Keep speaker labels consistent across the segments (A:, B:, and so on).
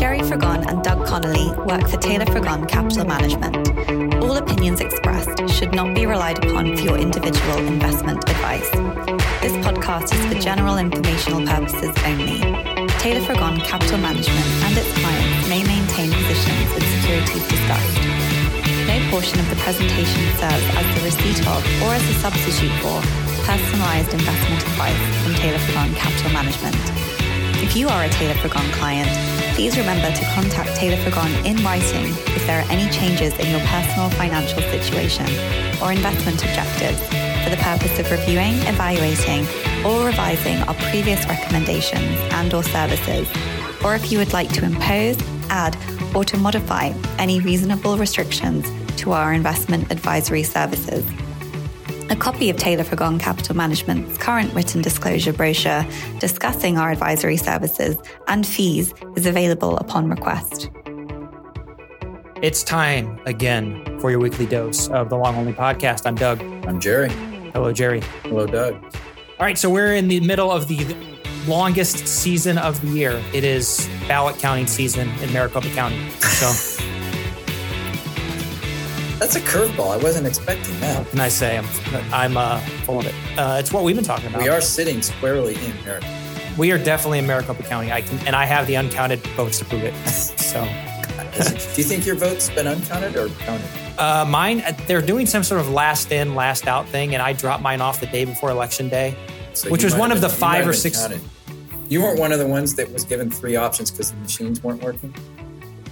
A: Gerry Frigon and Doug Connolly work for Taylor Frigon Capital Management. All opinions expressed should not be relied upon for your individual investment advice. This podcast is for general informational purposes only. Taylor Frigon Capital Management and its clients may maintain positions in securities discussed. No portion of the presentation serves as the receipt of or as a substitute for personalized investment advice from Taylor Frigon Capital Management. If you are a Taylor Frigon client, please remember to contact Taylor Frigon in writing if there are any changes in your personal financial situation or investment objectives for the purpose of reviewing, evaluating, or revising our previous recommendations and or services, or if you would like to impose, add, or to modify any reasonable restrictions to our investment advisory services. A copy of Taylor Frigon Capital Management's current written disclosure brochure discussing our advisory services and fees is available upon request.
B: It's time again for your weekly dose of the Long Only podcast. I'm Doug.
C: I'm Gerry.
B: Hello, Gerry.
C: Hello, Doug.
B: All right, so we're in the middle of the longest season of the year. It is ballot counting season in Maricopa County. So
C: That's a curveball. I wasn't expecting that.
B: what can I say? I'm I'm uh, full of it. Uh, it's what we've been talking about.
C: We are sitting squarely in America.
B: We are definitely in Maricopa County. I can, and I have the uncounted votes to prove it. So
C: Do you think your vote's been uncounted or counted?
B: uh, mine, they're doing some sort of last in, last out thing, and I dropped mine off the day before election day.
C: So
B: Which was one of the
C: been- you
B: five or six-
C: counted. You weren't one of the ones that was given three options because the machines weren't working,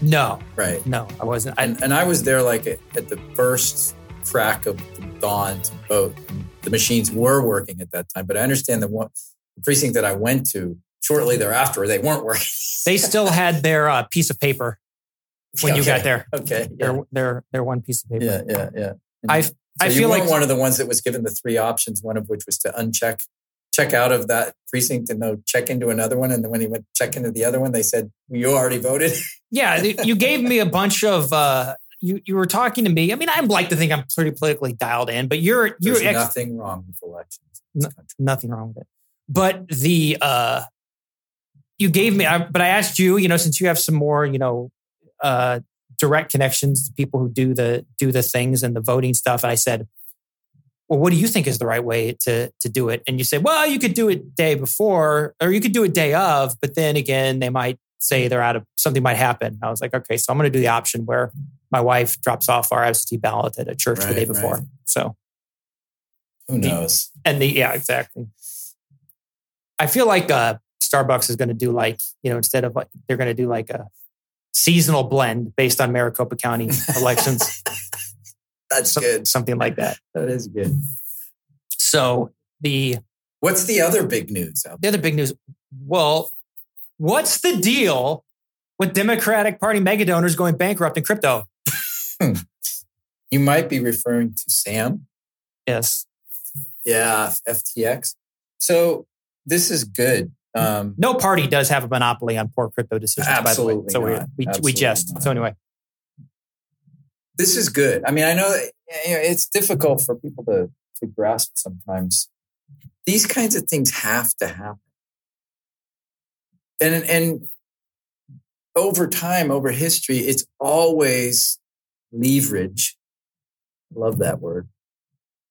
B: No,
C: right?
B: no, I wasn't. I,
C: And, and I was there like at, at the first crack of the dawn to vote. The machines were working at that time, but I understand the one the precinct that I went to shortly thereafter they weren't working.
B: they still had their uh, piece of paper when you got there.
C: Okay. Yeah.
B: Their their their one piece of paper.
C: Yeah. Yeah. Yeah. And
B: I
C: so
B: I
C: you
B: feel like
C: one of the ones that was given the three options, one of which was to uncheck, check out of that precinct and no check into another one. And then when he went check into the other one, they said, you already voted.
B: yeah, you gave me a bunch of. Uh, you you were talking to me. I mean, I like to think I'm pretty politically dialed in, but you're you're
C: There's
B: ex-
C: nothing wrong with elections. in
B: nothing wrong with it. But the uh, you gave me, I, but I asked you, you know, since you have some more, you know, uh, direct connections to people who do the do the things and the voting stuff, and I said, well, what do you think is the right way to to do it? And you say, well, you could do it day before, or you could do it day of, but then again, they might say they're out of something might happen. I was like, okay, so I'm going to do the option where my wife drops off our absentee ballot at a church the day before.
C: right.
B: So
C: Who knows?
B: and the yeah, exactly. I feel like uh, Starbucks is going to do like you know instead of like they're going to do like a seasonal blend based on Maricopa County elections,
C: That's good.
B: something like that.
C: That is good.
B: So the
C: What's the other big news
B: the other big news. Well, what's the deal with Democratic Party mega donors going bankrupt in crypto?
C: You might be referring to Sam.
B: Yes,
C: Yeah, FTX. So this is good. Um,
B: no party does have a monopoly on poor crypto decisions.
C: Absolutely
B: by the way, so we
C: not.
B: we, we
C: Absolutely
B: jest.
C: not.
B: So anyway,
C: this is good. I mean, I know that, you know, it's difficult for people to, to grasp sometimes. These kinds of things have to happen. And, and over time, over history, it's always leverage. Love that word.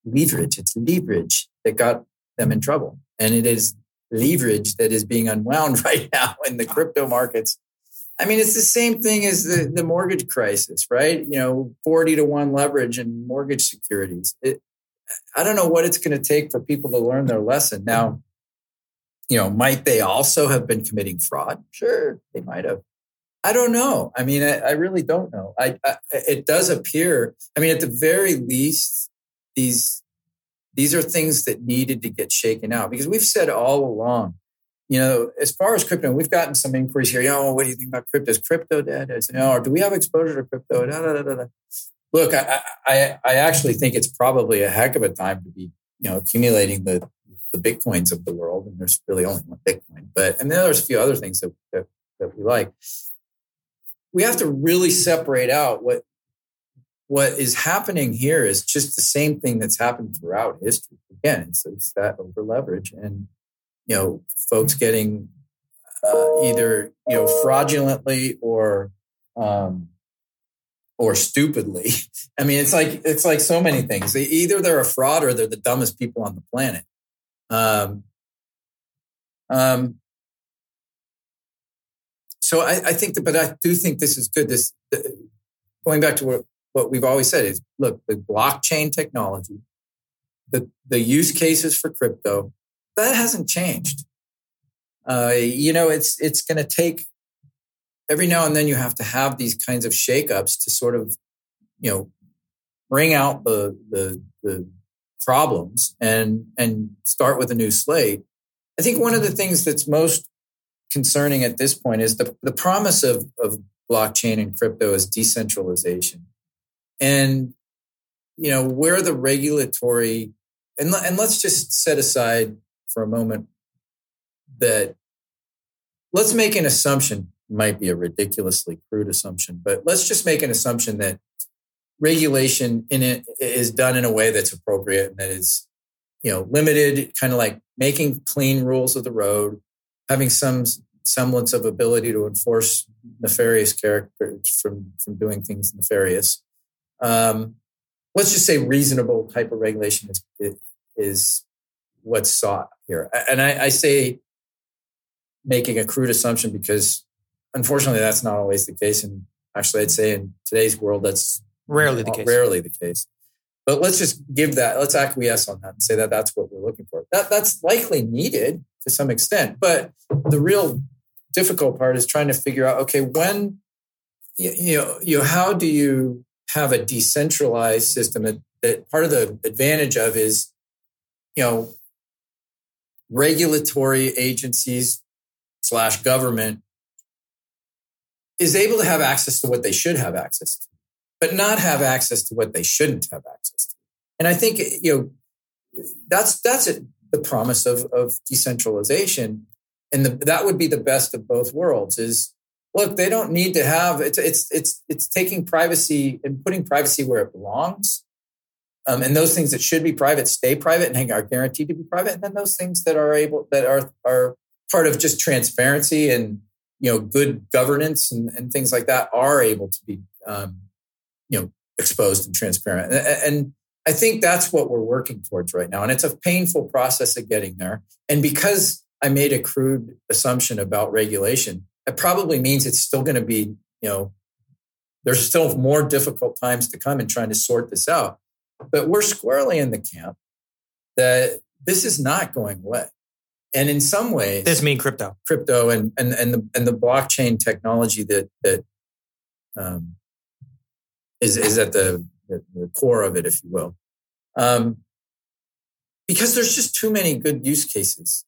C: Leverage. It's leverage that got them in trouble. And it is leverage that is being unwound right now in the crypto markets. I mean, it's the same thing as the, the mortgage crisis, right? You know, 40 to 1 leverage in mortgage securities. It, I don't know what it's going to take for people to learn their lesson. Now, you know, might they also have been committing fraud? Sure, they might have. I don't know. I mean, I, I really don't know. I, I it does appear. I mean, at the very least, these these are things that needed to get shaken out because we've said all along you know, as far as crypto, we've gotten some inquiries here. You know, what do you think about crypto? Is crypto dead? Is, you know, or do we have exposure to crypto? Da, da, da. Look, I, I, I actually think it's probably a heck of a time to be, you know, accumulating the, the bitcoins of the world. And there's really only one Bitcoin, but and then there's a few other things that, that, that we like. We have to really separate out what what is happening here is just the same thing that's happened throughout history. Again, it's, it's that over leverage and you know, folks getting uh, either you know fraudulently or um, or stupidly. I mean, it's like it's like so many things. Either they're a fraud or they're the dumbest people on the planet. Um, um, so I, I think that, but I do think this is good. This going back to what, what we've always said is look, the blockchain technology, the the use cases for crypto, that hasn't changed. Uh, you know, it's it's going to take every now and then you have to have these kinds of shakeups to sort of, you know, bring out the the, the problems and and start with a new slate. I think one of the things that's most concerning at this point is the, the promise of, of blockchain and crypto is decentralization. And, you know, where the regulatory, and, and let's just set aside for a moment that let's make an assumption might be a ridiculously crude assumption, but let's just make an assumption that regulation in it is done in a way that's appropriate and that is, you know, limited, kind of like making clean rules of the road, having some semblance of ability to enforce nefarious characters from from doing things nefarious. Um, let's just say reasonable type of regulation is is what's sought here, and I, I say making a crude assumption because unfortunately that's not always the case. And actually i'd say in today's world that's
B: rarely the case.
C: rarely the case. But let's just give that let's acquiesce on that and say that that's what we're looking for. That that's likely needed to some extent but the real difficult part is trying to figure out okay when you know you know how do you have a decentralized system that, that part of the advantage of is you know regulatory agencies slash government is able to have access to what they should have access to, but not have access to what they shouldn't have access to. And I think you know that's that's it, the promise of of decentralization, and the, that would be the best of both worlds. Is look, they don't need to have it's it's it's it's taking privacy and putting privacy where it belongs. Um, and those things that should be private stay private and are guaranteed to be private. And then those things that are able that are are part of just transparency and you know good governance and, and things like that are able to be um, you know exposed and transparent. And, and i think that's what we're working towards right now. And it's a painful process of getting there. And because i made a crude assumption about regulation it probably means it's still going to be you know there's still more difficult times to come in trying to sort this out but we're squarely in the camp that this is not going away. And in some ways,
B: this mean crypto,
C: crypto, and and and the and the blockchain technology that that um, is is at the, the, the core of it, if you will, um, because there's just too many good use cases,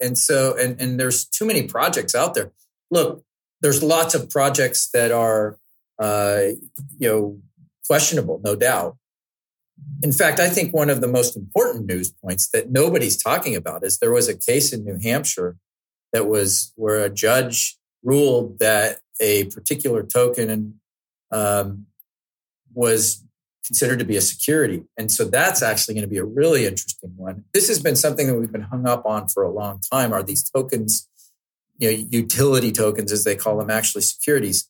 C: and so and and there's too many projects out there. Look, there's lots of projects that are uh, you know questionable, no doubt, in fact, I think one of the most important news points that nobody's talking about is there was a case in New Hampshire that was where a judge ruled that a particular token um, was considered to be a security. And so that's actually going to be a really interesting one. This has been something that we've been hung up on for a long time are these tokens, you know, utility tokens as they call them, actually securities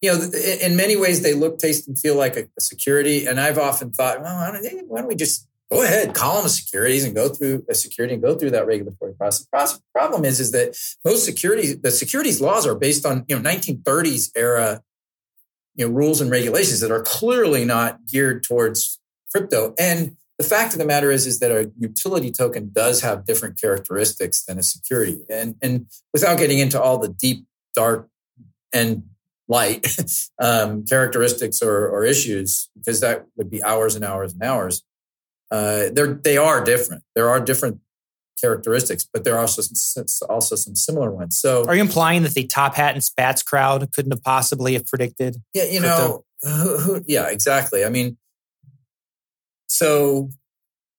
C: you know, in many ways they look, taste, and feel like a, security. And I've often thought, well, why don't, eh, why don't we just go ahead, call them securities and go through a security and go through that regulatory process. Problem is, is that most securities, the securities laws are based on you know 1930s era, you know, rules and regulations that are clearly not geared towards crypto. And the fact of the matter is, is that a utility token does have different characteristics than a security. And and without getting into all the deep, dark, and light um, characteristics or, or, issues, because that would be hours and hours and hours. Uh, they're, they are different. There are different characteristics, but there are also some, also some similar ones. So,
B: are you implying that the top hat and spats crowd couldn't have possibly have predicted?
C: Yeah, you know, who, who, yeah, exactly. I mean, so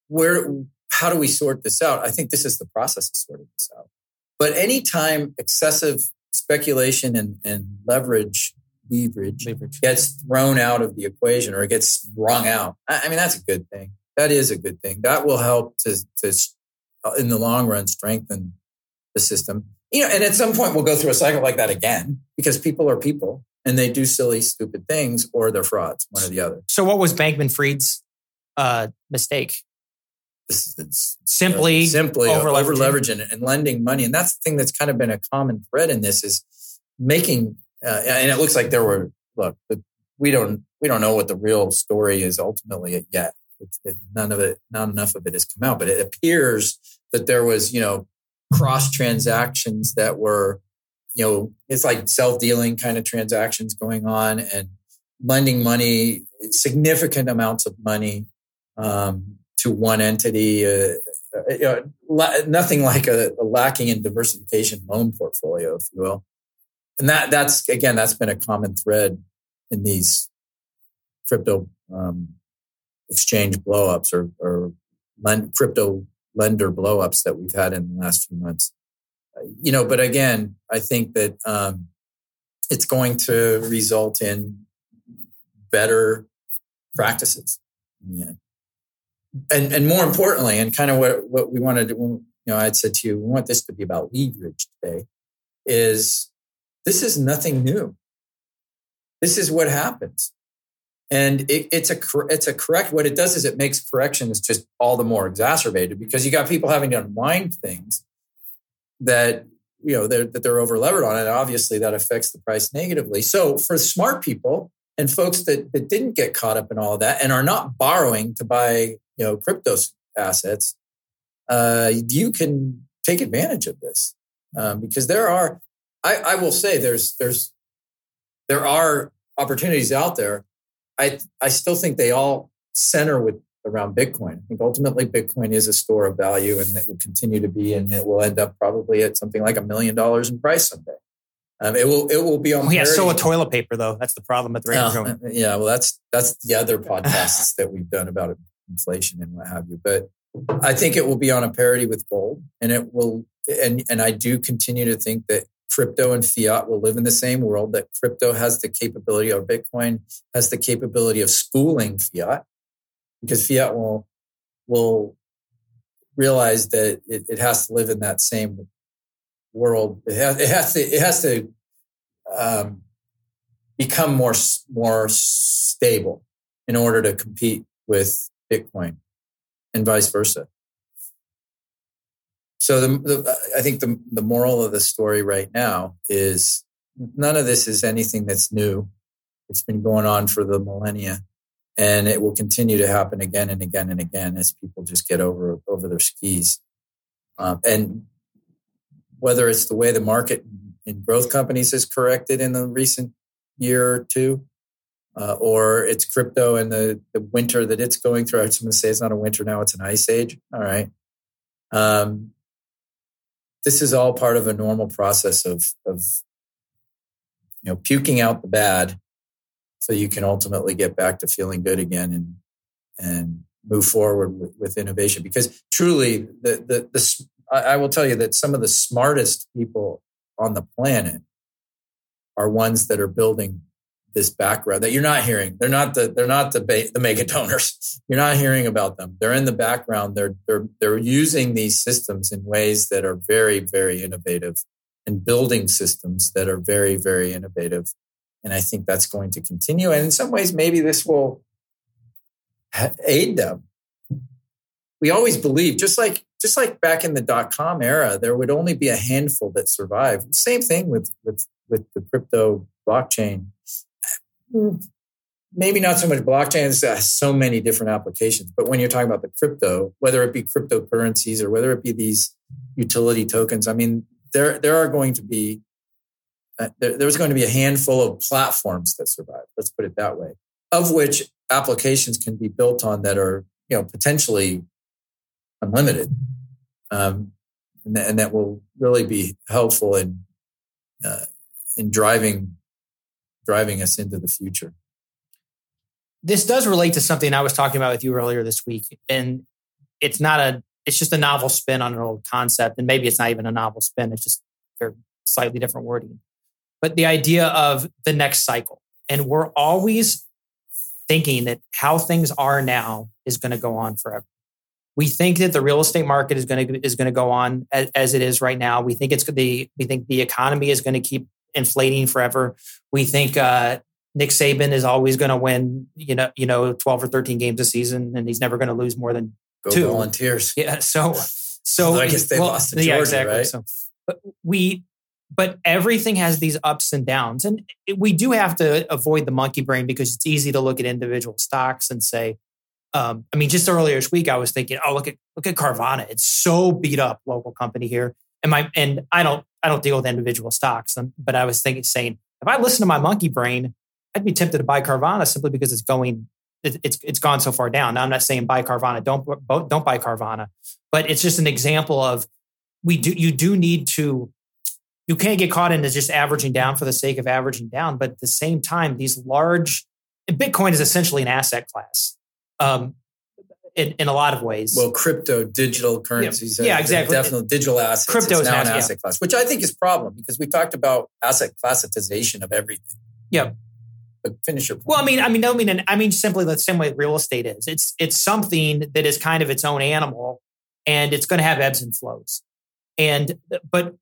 C: where, how do we sort this out? I think this is the process of sorting this out. But anytime excessive speculation and, and leverage, leverage, leverage gets thrown out of the equation or it gets wrung out. I, I mean, that's a good thing. That is a good thing. That will help to, to, uh, in the long run, strengthen the system. you know, and at some point we'll go through a cycle like that again because people are people and they do silly, stupid things or they're frauds, one or the other.
B: So, what was Bankman Fried's uh, mistake? Simply,
C: uh, simply over leveraging and lending money, and that's the thing that's kind of been a common thread in this is making. Uh, and it looks like there were look, we don't we don't know what the real story is ultimately yet. It's, it, none of it, not enough of it has come out, but it appears that there was, you know, cross transactions that were you know, it's like self dealing kind of transactions going on and lending money, significant amounts of money um, to one entity. Uh, uh you know, nothing like a, a, lacking in diversification loan portfolio, if you will. And that that's again, that's been a common thread in these crypto um, exchange blowups or, or lend, crypto lender blowups that we've had in the last few months you know, but again, I think that um, it's going to result in better practices. Yeah. And, and more importantly, and kind of what, what we wanted to, you know, I'd said to you, we want this to be about leverage today, is this is nothing new. This is what happens. And it, it's a it's a correct. What it does is it makes corrections just all the more exacerbated because you got people having to unwind things that you know they're, that they're over levered on, and obviously that affects the price negatively. So for smart people and folks that, that didn't get caught up in all of that and are not borrowing to buy you know crypto assets, uh, you can take advantage of this um, because there are. I, I will say there's there's there are opportunities out there. I I still think they all center with around Bitcoin. I think ultimately Bitcoin is a store of value and it will continue to be, and it will end up probably at something like a million dollars in price someday. Um, it will it will be on.
B: Oh, yeah, so a toilet paper though. That's the problem at the rate
C: uh, Yeah, well, that's that's the other podcasts that we've done about inflation and what have you. But I think it will be on a parity with gold, and it will. And and I do continue to think that crypto and fiat will live in the same world. That crypto has the capability, or Bitcoin has the capability of schooling fiat because fiat will will realize that it, it has to live in that same world. It has, it has to it has to um, become more more stable in order to compete with Bitcoin, and vice versa. So the, the, I think the the moral of the story right now is none of this is anything that's new. It's been going on for the millennia and it will continue to happen again and again and again as people just get over over their skis. Um, and whether it's the way the market in growth companies has corrected in the recent year or two, uh, or it's crypto and the, the winter that it's going through. I was going to say it's not a winter now; it's an ice age. All right. Um, this is all part of a normal process of of you know puking out the bad so you can ultimately get back to feeling good again and and move forward with, with innovation because truly the, the the I will tell you that some of the smartest people on the planet are ones that are building this background that you're not hearing. They're not the they're not the the mega donors. You're not hearing about them. They're in the background. They're they're they're using these systems in ways that are very very innovative and building systems that are very very innovative and I think that's going to continue. And in some ways, maybe this will aid them. We always believe, just like just like back in the dot com era, there would only be a handful that survived. Same thing with with with the crypto blockchain. Maybe not so much blockchain, it has so many different applications. But when you're talking about the crypto, whether it be cryptocurrencies or whether it be these utility tokens, I mean, there there are going to be uh, there, there's going to be a handful of platforms that survive. Let's put it that way, of which applications can be built on that are you know potentially unlimited, um, and, th- and, that will really be helpful in uh, in driving driving us into the future.
B: This does relate to something I was talking about with you earlier this week, and it's not a it's just a novel spin on an old concept, and maybe it's not even a novel spin. It's just a slightly different wording but the idea of the next cycle. And we're always thinking that how things are now is going to go on forever. We think that the real estate market is going to is going to go on as, as, it is right now. We think it's the we think the economy is going to keep inflating forever. We think uh, Nick Saban is always going to win, you know, you know, twelve or thirteen games a season, and he's never going to lose more than
C: Go
B: two
C: volunteers.
B: Yeah. So, so
C: I guess they well, lost to Georgia, yeah, exactly. Right?
B: So, but we, but everything has these ups and downs, and we do have to avoid the monkey brain because it's easy to look at individual stocks and say, um, I mean, just earlier this week, I was thinking, oh, look at look at Carvana. It's so beat up, local company here. And my and I don't I don't deal with individual stocks, but I was thinking, saying, if I listen to my monkey brain, I'd be tempted to buy Carvana simply because it's going it's it's gone so far down. Now I'm not saying buy Carvana, don't don't buy Carvana, but it's just an example of we do you do need to you can't get caught into just averaging down for the sake of averaging down, but at the same time, these large Bitcoin is essentially an asset class. Um, in, in a lot of ways.
C: Well, crypto, digital currencies,
B: yeah, yeah exactly.
C: Definitely digital assets. Crypto is now an asset yeah. class, which I think is a problem because we talked about asset classitization of everything.
B: Yeah But
C: finish your point.
B: Well, I mean, I mean, no, I mean, I mean, simply the same way real estate is. It's it's something that is kind of its own animal, and it's going to have ebbs and flows. And but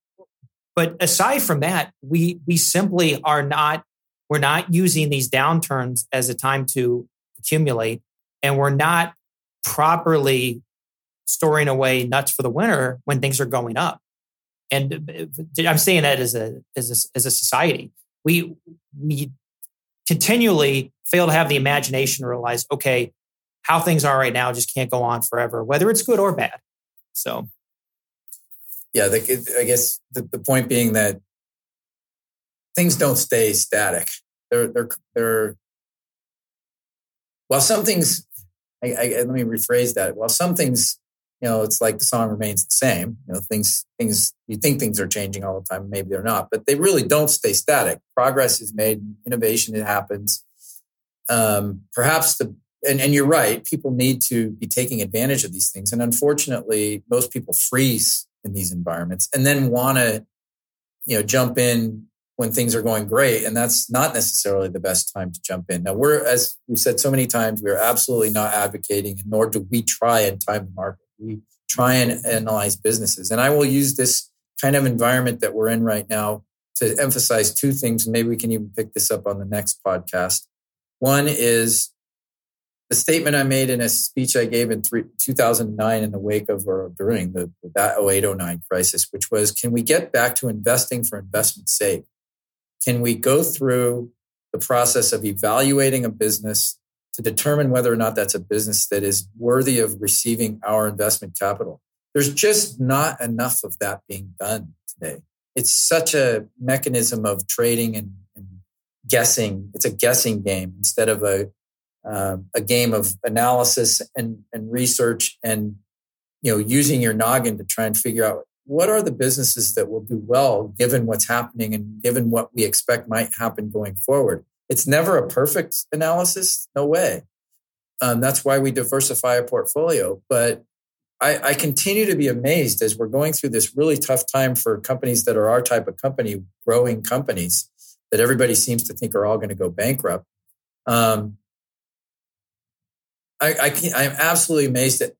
B: but aside from that, we we simply are not we're not using these downturns as a time to accumulate, and we're not properly storing away nuts for the winter when things are going up. And uh, I'm saying that as a as a, as a society, we we continually fail to have the imagination to realize, okay, how things are right now just can't go on forever, whether it's good or bad. So,
C: yeah, the, I guess the, the point being that things don't stay static. They're they're they're while some things. I, I, let me rephrase that. While some things you know, it's like the song remains the same. You know, things things you think things are changing all the time, maybe they're not, but they really don't stay static. Progress is made, innovation it happens. Um, perhaps the and, and you're right, people need to be taking advantage of these things. And unfortunately, most people freeze in these environments and then want to, you know, jump in when things are going great. And that's not necessarily the best time to jump in. Now, we're, as we've said so many times, we're absolutely not advocating, nor do we try and time the market we try and analyze businesses. And I will use this kind of environment that we're in right now to emphasize two things. And maybe we can even pick this up on the next podcast. One is the statement I made in a speech I gave in three, 2009 in the wake of or during the, that 0809 crisis, which was can we get back to investing for investment's sake? Can we go through the process of evaluating a business to determine whether or not that's a business that is worthy of receiving our investment capital. There's just not enough of that being done today. It's such a mechanism of trading and, and guessing. It's a guessing game instead of a uh, a game of analysis and, and research and you know using your noggin to try and figure out what are the businesses that will do well given what's happening and given what we expect might happen going forward it's never a perfect analysis, no way. Um, that's why we diversify a portfolio. But I, I, continue to be amazed as we're going through this really tough time for companies that are our type of company, growing companies that everybody seems to think are all going to go bankrupt. Um, I, I am absolutely amazed at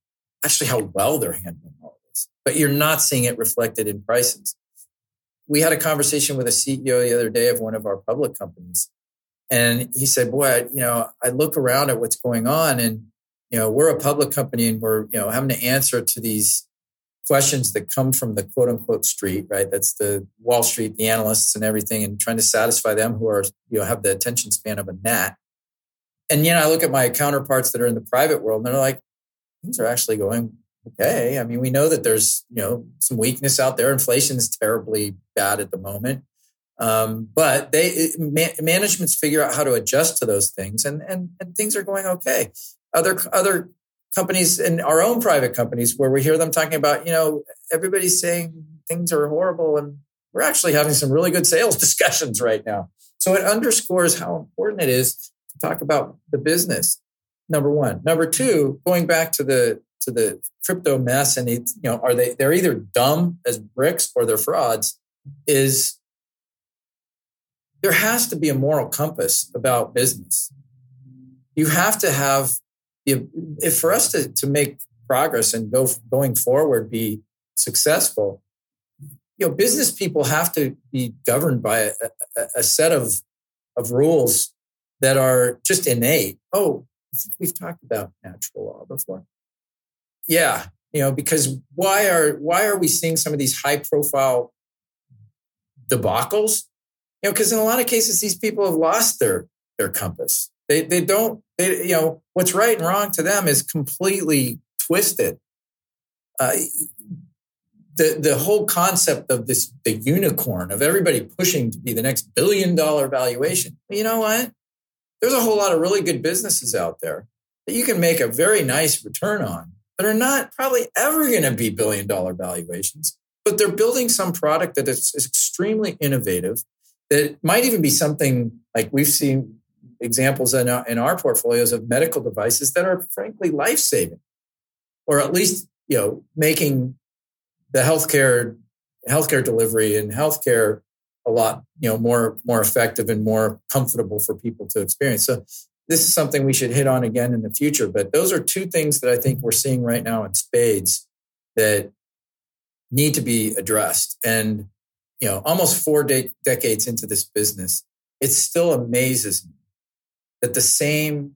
C: actually how well they're handling but you're not seeing it reflected in prices. We had a conversation with a CEO the other day of one of our public companies, and he said, boy, I, you know, I look around at what's going on and, you know, we're a public company and we're, you know, having to answer to these questions that come from the quote unquote street, right? That's the Wall Street, the analysts and everything and trying to satisfy them who are, you know, have the attention span of a gnat. And, you know, I look at my counterparts that are in the private world and they're like, things are actually going okay. I mean, we know that there's, you know, some weakness out there. Inflation is terribly bad at the moment. Um, but they managements figure out how to adjust to those things, and and and things are going okay. Other other companies and our own private companies where we hear them talking about, you know, everybody's saying things are horrible, and we're actually having some really good sales discussions right now. So it underscores how important it is to talk about the business. Number one. Number two, going back to the to the crypto mess, and you know, are they they're either dumb as bricks or they're frauds? Is there has to be a moral compass about business. You have to have, if for us to, to make progress and go going forward be successful, you know, business people have to be governed by a, a, a set of of rules that are just innate. Oh, I think we've talked about natural law before. Yeah, you know, because why are why are we seeing some of these high profile debacles? You know, because in a lot of cases, these people have lost their their compass. They they don't. They, you know, what's right and wrong to them is completely twisted. Uh, the the whole concept of this the unicorn of everybody pushing to be the next billion dollar valuation. You know what? There's a whole lot of really good businesses out there that you can make a very nice return on that are not probably ever going to be billion dollar valuations, but they're building some product that is extremely innovative that might even be something like we've seen examples in our, in our portfolios of medical devices that are frankly life saving or at least you know making the healthcare healthcare delivery and healthcare a lot you know more more effective and more comfortable for people to experience. So this is something we should hit on again in the future but those are two things that i think we're seeing right now in spades that need to be addressed and you know almost four de- decades into this business it still amazes me that the same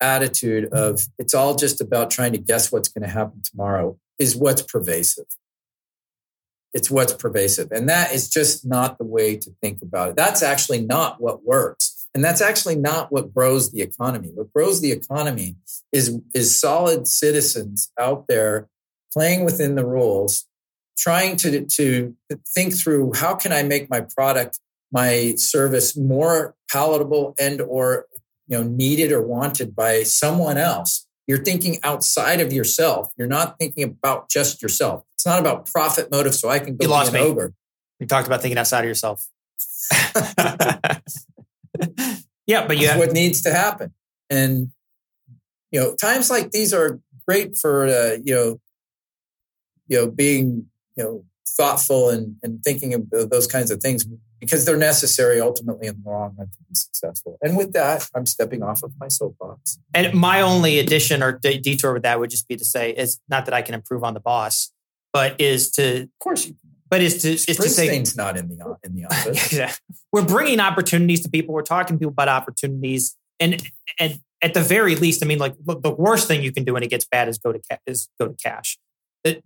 C: attitude of it's all just about trying to guess what's going to happen tomorrow is what's pervasive it's what's pervasive. And that is just not the way to think about it. That's actually not what works. And that's actually not what grows the economy. What grows the economy is, is solid citizens out there playing within the rules, trying to, to think through how can I make my product, my service more palatable and or you know needed or wanted by someone else. You're thinking outside of yourself. You're not thinking about just yourself. It's not about profit motive, so I can go
B: you lost me. You talked about thinking outside of yourself. yeah, but yeah,
C: what needs to happen, and you know, times like these are great for uh, you know, you know, being you know thoughtful and and thinking of those kinds of things because they're necessary ultimately in the long run to be successful. And with that, I'm stepping off of my soapbox.
B: And my only addition or detour with that would just be to say, it's not that I can improve on the boss, but is to,
C: of course.
B: But it's to it's to say it's
C: not in the in the office. yeah,
B: we're bringing opportunities to people. We're talking to people about opportunities, and and at the very least, I mean, like look, the worst thing you can do when it gets bad is go to ca- is go to cash.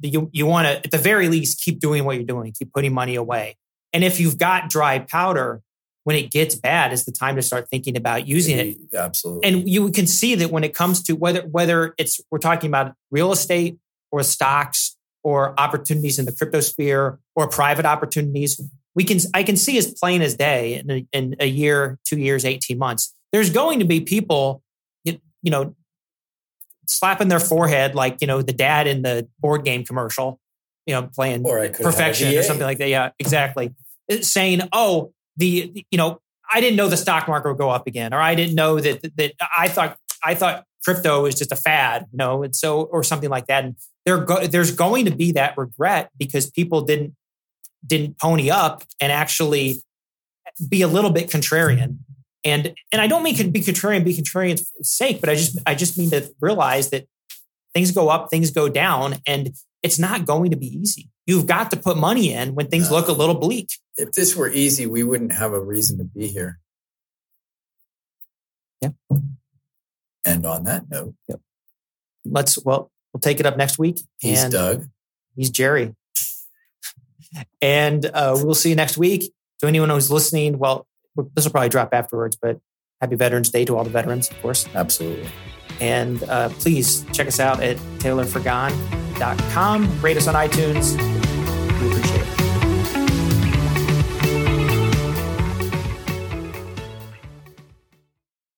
B: You you want to at the very least keep doing what you're doing, keep putting money away, and if you've got dry powder, when it gets bad, is the time to start thinking about using it.
C: Absolutely.
B: And you can see that when it comes to whether whether it's we're talking about real estate or stocks or opportunities in the crypto sphere or private opportunities, we can I can see as plain as day in a, in a year, two years, eighteen months. There's going to be people, you, you know, slapping their forehead like you know the dad in the board game commercial, you know, playing perfection or something like that. Yeah, exactly. saying, "Oh, the, the you know, I didn't know the stock market would go up again, or I didn't know that that I thought I thought crypto is just a fad, you know, and so or something like that. And there go, there's going to be that regret because people didn't didn't pony up and actually be a little bit contrarian. And and I don't mean be contrarian, be contrarian's sake, but I just I just mean to realize that things go up, things go down, and it's not going to be easy. You've got to put money in when things look a little bleak.
C: If this were easy, we wouldn't have a reason to be here.
B: Yeah.
C: And on that note,
B: yep. let's well, we'll take it up next week.
C: He's Doug.
B: He's Gerry. and uh, we'll see you next week. To anyone who's listening, well, this will probably drop afterwards, but happy Veterans Day to all the veterans, of course.
C: Absolutely.
B: And uh, please check us out at taylorfrigon.com. Rate us on iTunes. We appreciate it.